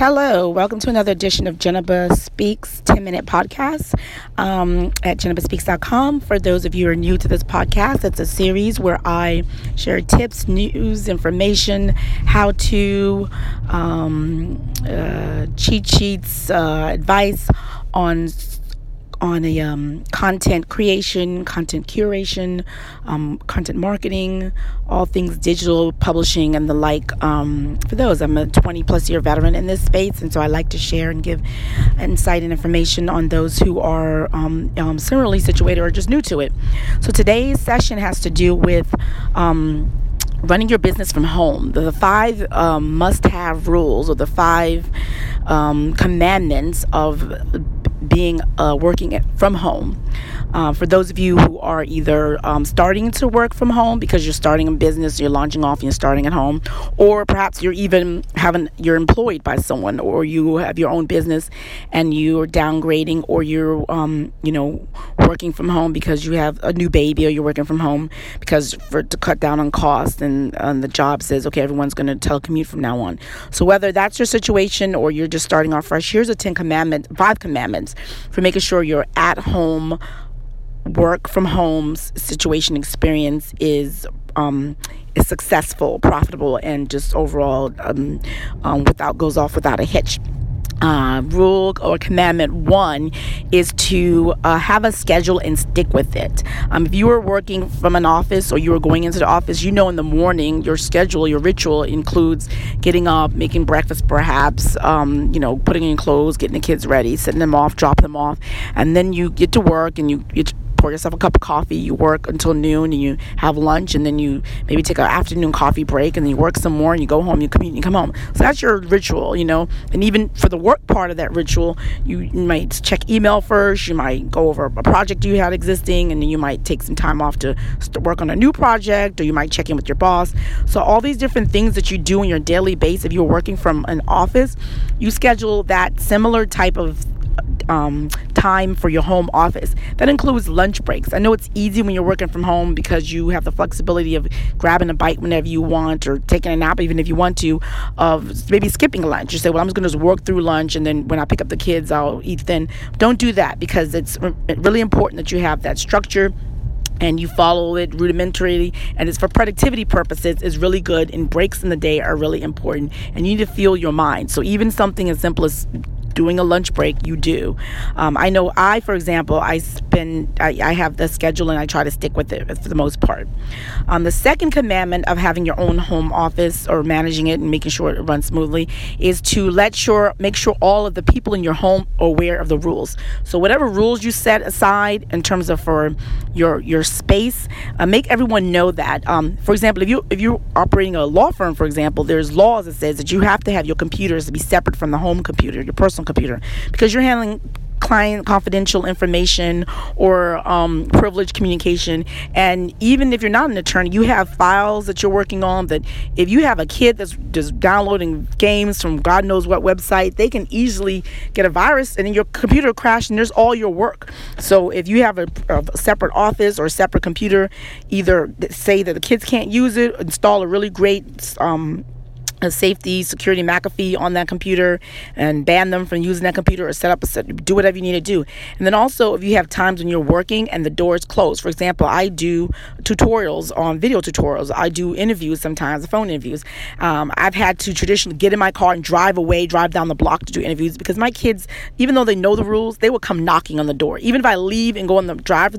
Hello, welcome to another edition of Jennifer Speaks 10 Minute Podcast um, at jenniferspeaks.com. For those of you who are new to this podcast, it's a series where I share tips, news, information, how to, um, uh, cheat sheets, uh, advice on on a um, content creation, content curation, um, content marketing, all things digital publishing and the like. Um, for those, I'm a 20 plus year veteran in this space, and so I like to share and give insight and information on those who are um, um, similarly situated or just new to it. So today's session has to do with um, running your business from home. The, five um, must have rules or the five um, commandments of being uh, working from home. Uh, for those of you who are either um, starting to work from home because you're starting a business, you're launching off, and you're starting at home, or perhaps you're even having you're employed by someone, or you have your own business and you're downgrading, or you're um, you know working from home because you have a new baby, or you're working from home because for to cut down on costs, and, and the job says okay, everyone's going to telecommute from now on. So whether that's your situation or you're just starting off fresh, here's a Ten Commandments, five commandments for making sure you're at home work from home situation experience is um, is successful, profitable, and just overall um, um, without goes off without a hitch. Uh, rule or commandment one is to uh, have a schedule and stick with it. Um, if you are working from an office or you are going into the office, you know in the morning your schedule, your ritual includes getting up, making breakfast, perhaps, um, you know, putting in clothes, getting the kids ready, setting them off, dropping them off, and then you get to work and you, you pour yourself a cup of coffee, you work until noon, and you have lunch, and then you maybe take an afternoon coffee break, and then you work some more, and you go home, you commute, and you come home. So that's your ritual, you know. And even for the work part of that ritual, you, might check email first, you might go over a project you had existing, and then you might take some time off to work on a new project, or you might check in with your boss. So all these different things that you do on your daily base, if you're working from an office, you schedule that similar type of um, time for your home office. That includes lunch breaks. I know it's easy when you're working from home because you have the flexibility of grabbing a bite whenever you want or taking a nap even if you want to, of maybe skipping lunch. You say, well, I'm just going to work through lunch and then when I pick up the kids, I'll eat then. Don't do that because it's really important that you have that structure and you follow it rudimentarily and it's for productivity purposes is really good and breaks in the day are really important and you need to feel your mind so even something as simple as doing a lunch break, you do. Um, I know I, for example, I spend, I, I, have the schedule and I try to stick with it for the most part. Um, the second commandment of having your own home office or managing it and making sure it runs smoothly is to let sure, make sure all of the people in your home are aware of the rules. So whatever rules you set aside in terms of for your your space, uh, make everyone know that. Um, for example, if you if you're operating a law firm, for example, there's laws that says that you have to have your computers to be separate from the home computer, your personal computer because you're handling client confidential information or um, privileged communication. And even if you're not an attorney, you have files that you're working on that if you have a kid that's just downloading games from God knows what website, they can easily get a virus and then your computer crash and there's all your work. So if you have a, a separate office or separate computer, either say that the kids can't use it, install a really great um, safety security McAfee on that computer and ban them from using that computer or set up a set, do whatever you need to do. And then also if you have times when you're working and the door is closed. For example, I do tutorials on video tutorials. I do interviews sometimes, phone interviews. Um, I've had to traditionally get in my car and drive away, drive down the block to do interviews because my kids, even though they know the rules, they will come knocking on the door. Even if I leave and go in the drive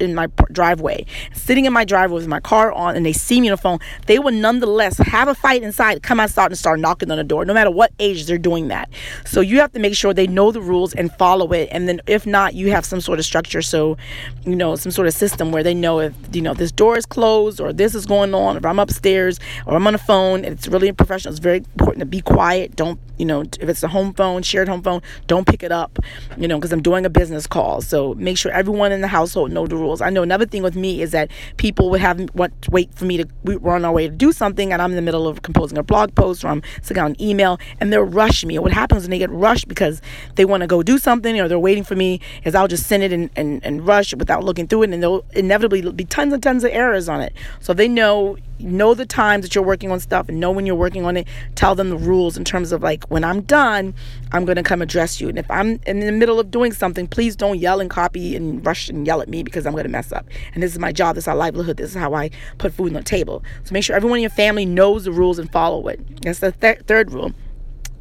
in my driveway, sitting in my driveway with my car on, and they see me on the phone, they will nonetheless have a fight inside, come out start and start knocking on the door, no matter what age they're doing that. So you have to make sure they know the rules and follow it. And then if not, you have some sort of structure. So, you know, some sort of system where they know if, you know, this door is closed or this is going on, if I'm upstairs or I'm on the phone, it's really professional. It's very important to be quiet. Don't, you know, if it's a home phone, shared home phone, don't pick it up, you know, because I'm doing a business call. So make sure everyone in the household know the rules. I know another thing with me is that people would have want wait for me to we're on our way to do something and I'm in the middle of composing a blog post or I'm sending out an email and they'll rush me. And what happens when they get rushed because they want to go do something or they're waiting for me is I'll just send it and, and, and rush without looking through it and there'll inevitably be tons and tons of errors on it. So they know know the times that you're working on stuff and know when you're working on it tell them the rules in terms of like when i'm done i'm going to come address you. And if i'm in the middle of doing something please don't yell and copy and rush and yell at me because i'm going to mess up. And this is my job this is our livelihood this is how i put food on the table. So make sure everyone in your family knows the rules and follow it. That's the th- third rule.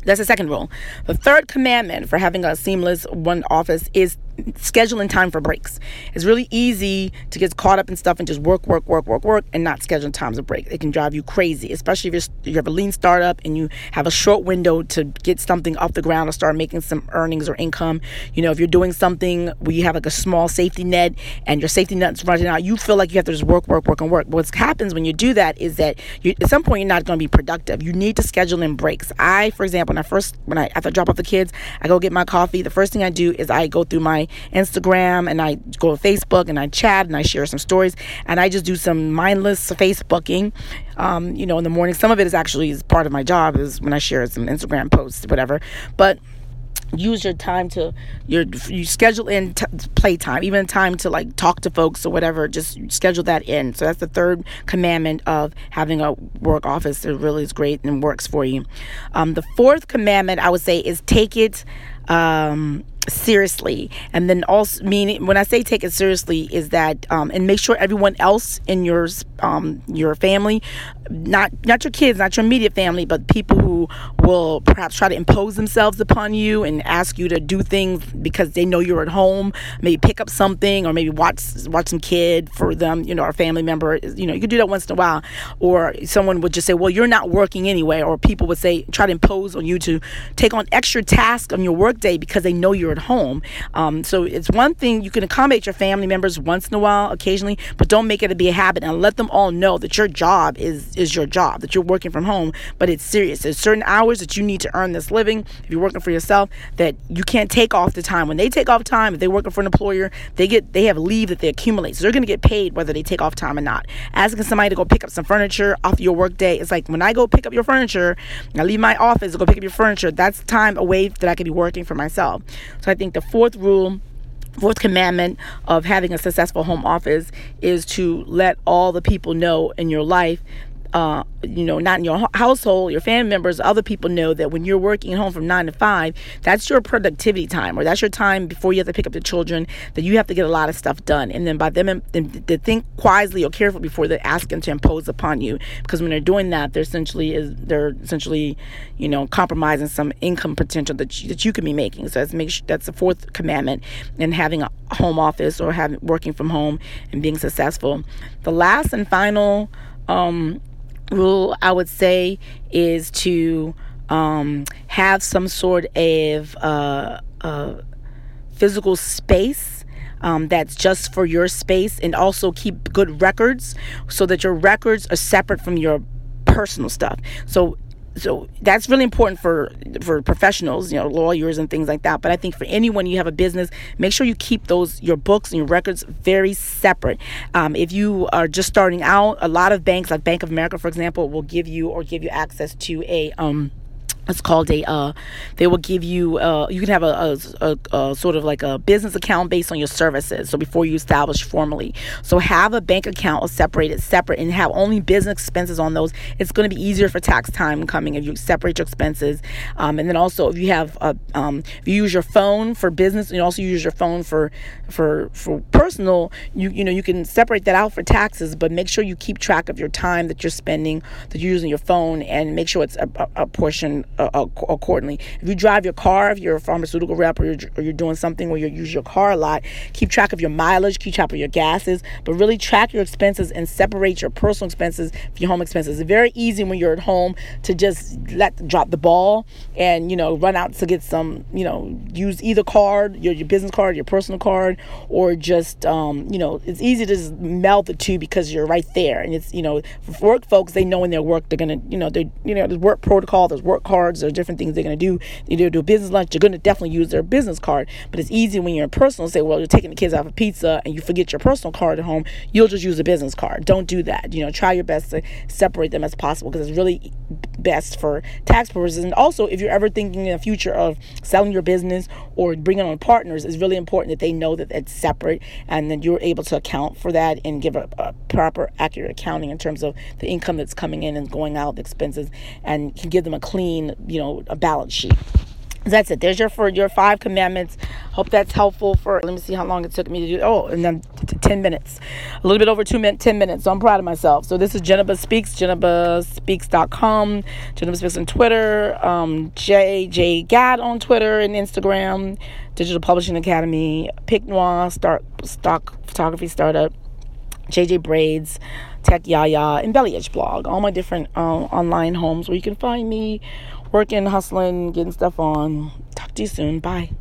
That's the second rule. The third commandment for having a seamless one office is scheduling time for breaks. It's really easy to get caught up in stuff and just work, work, work, work, work, and not scheduling times of break. It can drive you crazy, especially if you're, you have a lean startup and you have a short window to get something off the ground or start making some earnings or income. You know, if you're doing something where you have like a small safety net and your safety net's running out, you feel like you have to just work, work, work, and work. But What happens when you do that is that you, at some point you're not going to be productive. You need to schedule in breaks. I, for example, when I first when I after I drop off the kids, I go get my coffee. The first thing I do is I go through my Instagram and I go to Facebook and I chat and I share some stories and I just do some mindless Facebooking. Um, you know, in the morning. Some of it is actually is part of my job is when I share some Instagram posts, whatever. But use your time to your you schedule in t- play time even time to like talk to folks or whatever just schedule that in so that's the third commandment of having a work office it really is great and works for you um, the fourth commandment i would say is take it um, seriously. And then also meaning when i say take it seriously is that um, and make sure everyone else in your um, your family not not your kids not your immediate family but people who will perhaps try to impose themselves upon you and ask you to do things because they know you're at home. Maybe pick up something or maybe watch watch some kid for them you know a family member you know you could do that once in a while. Or someone would just say well you're not working anyway. Or people would say try to impose on you to take on extra tasks on your workday because they know you're at home. Um, so it's one thing you can accommodate your family members once in a while, occasionally, but don't make it to be a habit and let them all know that your job is is your job, that you're working from home, but it's serious. There's certain hours that you need to earn this living. If you're working for yourself, that you can't take off the time. When they take off time, if they're working for an employer, they get they have leave that they accumulate, so they're going to get paid whether they take off time or not. Asking somebody to go pick up some furniture off your work day, it's like when I go pick up your furniture, I leave my office to go pick up your furniture. That's time away that I could be working for myself. So I think the fourth rule fourth commandment of having a successful home office is to let all the people know in your life uh, you know, not in your household, your family members, other people know that when you're working at home from nine to five, that's your productivity time, or that's your time before you have to pick up the children. That you have to get a lot of stuff done, and then by them to think wisely or carefully before they ask them to impose upon you, because when they're doing that, they're essentially is they're essentially, you know, compromising some income potential that you, that you can be making. So that's make sure, that's the fourth commandment in having a home office or having working from home and being successful. The last and final um, rule I would say is to um, have some sort of uh, uh, physical space um, that's just for your space and also keep good records so that your records are separate from your personal stuff. So so that's really important for for professionals you know lawyers and things like that. But i think for anyone you have a business make sure you keep those your books and your records very separate. Um, if you are just starting out a lot of banks like bank of america for example will give you or give you access to a um, it's called a uh, they will give you uh, you can have a, a, a, a, sort of like a business account based on your services. So before you establish formally. So have a bank account separated separate and have only business expenses on those. It's going to be easier for tax time coming if you separate your expenses. Um, and then also if you have a, um, if you use your phone for business and you also use your phone for for for personal you you know you can separate that out for taxes but make sure you keep track of your time that you're spending that you're using your phone and make sure it's a, a portion uh, uh, accordingly. If you drive your car, if you're a pharmaceutical rep or you're, or you're doing something where you use your car a lot, keep track of your mileage, keep track of your gases, but really track your expenses and separate your personal expenses from your home expenses. It's very easy when you're at home to just let drop the ball and you know run out to get some you know use either card, your, your business card, your personal card, or just um, you know it's easy to just meld the two because you're right there and it's you know for work folks they know in their work they're gonna you know they you know there's work protocol, there's work card cards or different things they're going to do. They do a business lunch, you're going to definitely use their business card. But it's easy when you're in personal say, well, you're taking the kids out for pizza and you forget your personal card at home. You'll just use a business card. Don't do that. You know, try your best to separate them as possible because it's really best for tax purposes. And also, if you're ever thinking in the future of selling your business or bringing on partners, it's really important that they know that it's separate and then you're able to account for that and give a, a proper, accurate accounting in terms of the income that's coming in and going out, the expenses, and can give them a clean, you know, a balance sheet that's it. There's your for your five commandments. Hope that's helpful for. Let me see how long it took me to do. Oh, and then t- ten minutes, a little bit over two minutes, ten minutes. So I'm proud of myself. So this is Jennifer Speaks, JenniferSpeaks.com, Jennifer Speaks on Twitter, um, JJ Gad on Twitter and Instagram, Digital Publishing Academy, Pic Noir, Start Stock Photography Startup, JJ Braids, Tech Yaya, and Bellyitch Blog. All my different uh, online homes where you can find me working, hustling, getting stuff on. Talk to you soon. Bye.